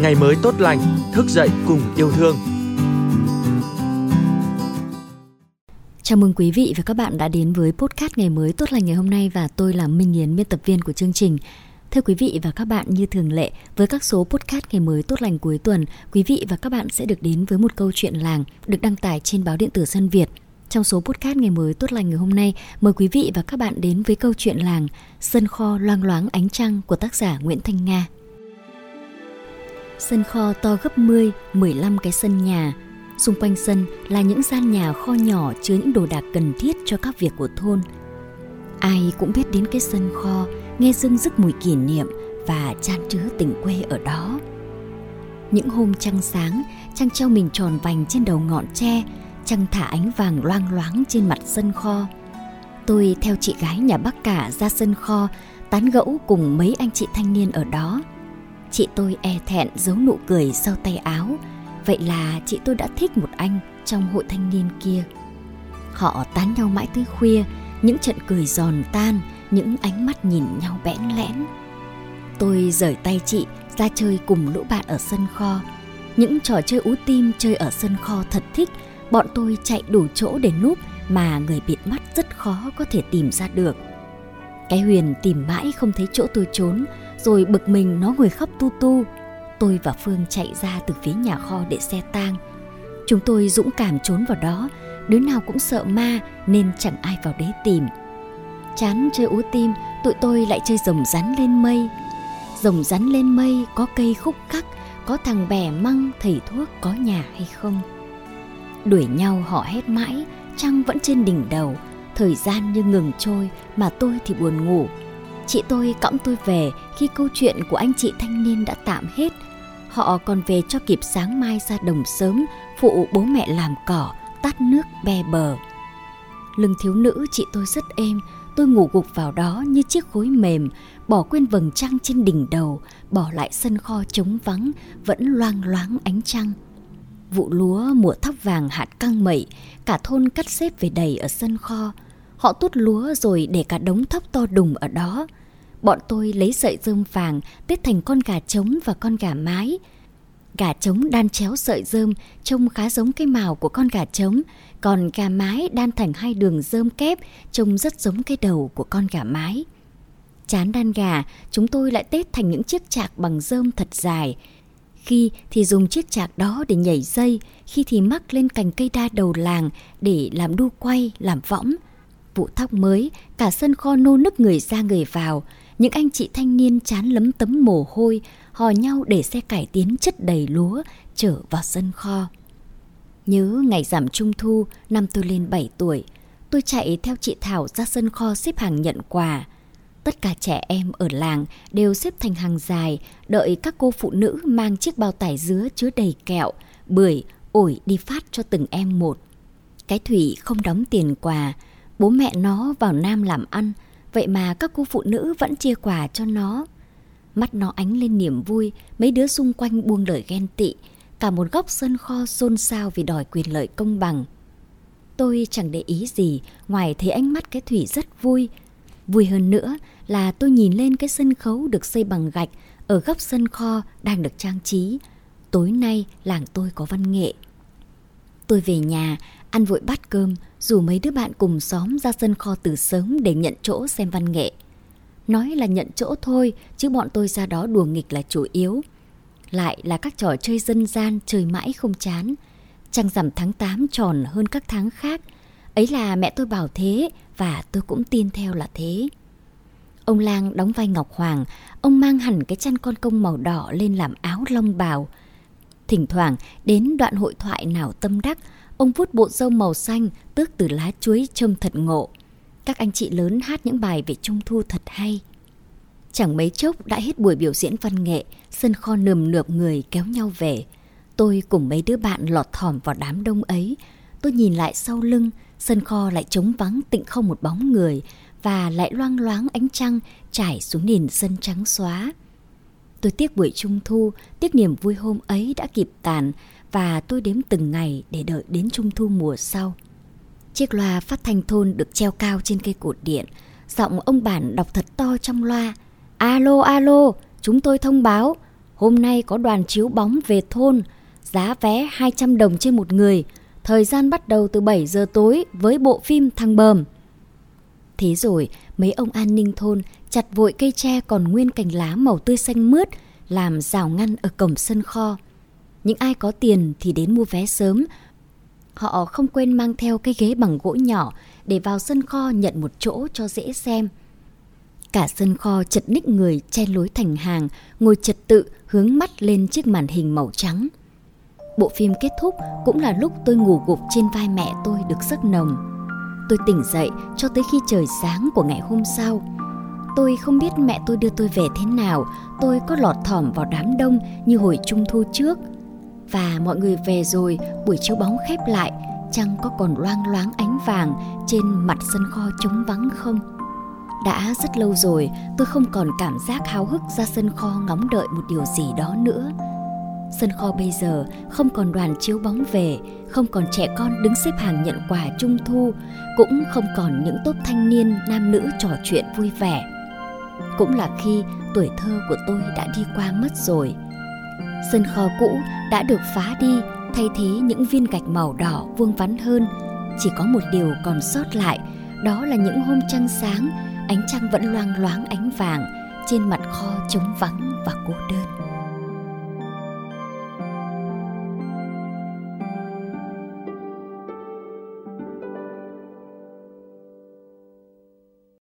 ngày mới tốt lành, thức dậy cùng yêu thương. Chào mừng quý vị và các bạn đã đến với podcast ngày mới tốt lành ngày hôm nay và tôi là Minh Yến, biên tập viên của chương trình. Thưa quý vị và các bạn, như thường lệ, với các số podcast ngày mới tốt lành cuối tuần, quý vị và các bạn sẽ được đến với một câu chuyện làng được đăng tải trên báo điện tử Dân Việt. Trong số podcast ngày mới tốt lành ngày hôm nay, mời quý vị và các bạn đến với câu chuyện làng Sân kho loang loáng ánh trăng của tác giả Nguyễn Thanh Nga. Sân kho to gấp 10, 15 cái sân nhà. Xung quanh sân là những gian nhà kho nhỏ chứa những đồ đạc cần thiết cho các việc của thôn. Ai cũng biết đến cái sân kho, nghe dưng dứt mùi kỷ niệm và chan chứa tình quê ở đó. Những hôm trăng sáng, trăng treo mình tròn vành trên đầu ngọn tre, trăng thả ánh vàng loang loáng trên mặt sân kho. Tôi theo chị gái nhà bác cả ra sân kho, tán gẫu cùng mấy anh chị thanh niên ở đó – Chị tôi e thẹn giấu nụ cười sau tay áo. Vậy là chị tôi đã thích một anh trong hội thanh niên kia. Họ tán nhau mãi tới khuya, Những trận cười giòn tan, Những ánh mắt nhìn nhau bẽn lẽn. Tôi rời tay chị ra chơi cùng lũ bạn ở sân kho. Những trò chơi ú tim chơi ở sân kho thật thích, Bọn tôi chạy đủ chỗ để núp Mà người bịt mắt rất khó có thể tìm ra được. Cái Huyền tìm mãi không thấy chỗ tôi trốn rồi bực mình nó ngồi khóc tu tu. Tôi và Phương chạy ra từ phía nhà kho để xe tang. Chúng tôi dũng cảm trốn vào đó, đứa nào cũng sợ ma nên chẳng ai vào đấy tìm. Chán chơi ú tim, tụi tôi lại chơi rồng rắn lên mây. Rồng rắn lên mây có cây khúc khắc, có thằng bè măng thầy thuốc có nhà hay không. Đuổi nhau họ hét mãi, trăng vẫn trên đỉnh đầu, thời gian như ngừng trôi mà tôi thì buồn ngủ Chị tôi cõng tôi về khi câu chuyện của anh chị thanh niên đã tạm hết. Họ còn về cho kịp sáng mai ra đồng sớm, phụ bố mẹ làm cỏ, tắt nước be bờ. Lưng thiếu nữ chị tôi rất êm, tôi ngủ gục vào đó như chiếc khối mềm, bỏ quên vầng trăng trên đỉnh đầu, bỏ lại sân kho trống vắng, vẫn loang loáng ánh trăng. Vụ lúa mùa thóc vàng hạt căng mậy, cả thôn cắt xếp về đầy ở sân kho, Họ tút lúa rồi để cả đống thóc to đùng ở đó. Bọn tôi lấy sợi rơm vàng tết thành con gà trống và con gà mái. Gà trống đan chéo sợi rơm trông khá giống cái màu của con gà trống, còn gà mái đan thành hai đường rơm kép trông rất giống cái đầu của con gà mái. Chán đan gà, chúng tôi lại tết thành những chiếc chạc bằng rơm thật dài. Khi thì dùng chiếc chạc đó để nhảy dây, khi thì mắc lên cành cây đa đầu làng để làm đu quay, làm võng vụ thóc mới, cả sân kho nô nức người ra người vào. Những anh chị thanh niên chán lấm tấm mồ hôi, hò nhau để xe cải tiến chất đầy lúa, trở vào sân kho. Nhớ ngày giảm trung thu, năm tôi lên 7 tuổi, tôi chạy theo chị Thảo ra sân kho xếp hàng nhận quà. Tất cả trẻ em ở làng đều xếp thành hàng dài, đợi các cô phụ nữ mang chiếc bao tải dứa chứa đầy kẹo, bưởi, ổi đi phát cho từng em một. Cái Thủy không đóng tiền quà, Bố mẹ nó vào Nam làm ăn, vậy mà các cô phụ nữ vẫn chia quà cho nó. Mắt nó ánh lên niềm vui, mấy đứa xung quanh buông lời ghen tị, cả một góc sân kho xôn xao vì đòi quyền lợi công bằng. Tôi chẳng để ý gì, ngoài thấy ánh mắt cái Thủy rất vui. Vui hơn nữa là tôi nhìn lên cái sân khấu được xây bằng gạch ở góc sân kho đang được trang trí. Tối nay làng tôi có văn nghệ. Tôi về nhà, ăn vội bát cơm, rủ mấy đứa bạn cùng xóm ra sân kho từ sớm để nhận chỗ xem văn nghệ. Nói là nhận chỗ thôi, chứ bọn tôi ra đó đùa nghịch là chủ yếu. Lại là các trò chơi dân gian chơi mãi không chán. Trăng rằm tháng 8 tròn hơn các tháng khác. Ấy là mẹ tôi bảo thế và tôi cũng tin theo là thế. Ông Lang đóng vai Ngọc Hoàng, ông mang hẳn cái chăn con công màu đỏ lên làm áo long bào. Thỉnh thoảng đến đoạn hội thoại nào tâm đắc, Ông vuốt bộ râu màu xanh tước từ lá chuối trông thật ngộ. Các anh chị lớn hát những bài về Trung Thu thật hay. Chẳng mấy chốc đã hết buổi biểu diễn văn nghệ, sân kho nườm nượp người kéo nhau về. Tôi cùng mấy đứa bạn lọt thỏm vào đám đông ấy. Tôi nhìn lại sau lưng, sân kho lại trống vắng tịnh không một bóng người và lại loang loáng ánh trăng trải xuống nền sân trắng xóa. Tôi tiếc buổi trung thu, tiếc niềm vui hôm ấy đã kịp tàn và tôi đếm từng ngày để đợi đến trung thu mùa sau. Chiếc loa phát thanh thôn được treo cao trên cây cột điện, giọng ông bản đọc thật to trong loa. Alo, alo, chúng tôi thông báo, Hôm nay có đoàn chiếu bóng về thôn, giá vé 200 đồng trên một người, thời gian bắt đầu từ 7 giờ tối với bộ phim Thăng Bờm. Thế rồi, mấy ông an ninh thôn chặt vội cây tre còn nguyên cành lá màu tươi xanh mướt, làm rào ngăn ở cổng sân kho. Những ai có tiền thì đến mua vé sớm. Họ không quên mang theo cái ghế bằng gỗ nhỏ để vào sân kho nhận một chỗ cho dễ xem. Cả sân kho chật ních người chen lối thành hàng, ngồi trật tự hướng mắt lên chiếc màn hình màu trắng. Bộ phim kết thúc cũng là lúc tôi ngủ gục trên vai mẹ tôi được giấc nồng. Tôi tỉnh dậy cho tới khi trời sáng của ngày hôm sau. Tôi không biết mẹ tôi đưa tôi về thế nào, tôi có lọt thỏm vào đám đông như hồi trung thu trước. Và mọi người về rồi, buổi chiếu bóng khép lại, chăng có còn loang loáng ánh vàng trên mặt sân kho trống vắng không? Đã rất lâu rồi tôi không còn cảm giác háo hức ra sân kho ngóng đợi một điều gì đó nữa. Sân kho bây giờ không còn đoàn chiếu bóng về, không còn trẻ con đứng xếp hàng nhận quà trung thu, cũng không còn những tốp thanh niên nam nữ trò chuyện vui vẻ. Cũng là khi tuổi thơ của tôi đã đi qua mất rồi. Sân kho cũ đã được phá đi, thay thế những viên gạch màu đỏ vuông vắn hơn. Chỉ có một điều còn sót lại, đó là những hôm trăng sáng, ánh trăng vẫn loang loáng ánh vàng trên mặt kho trống vắng và cô đơn.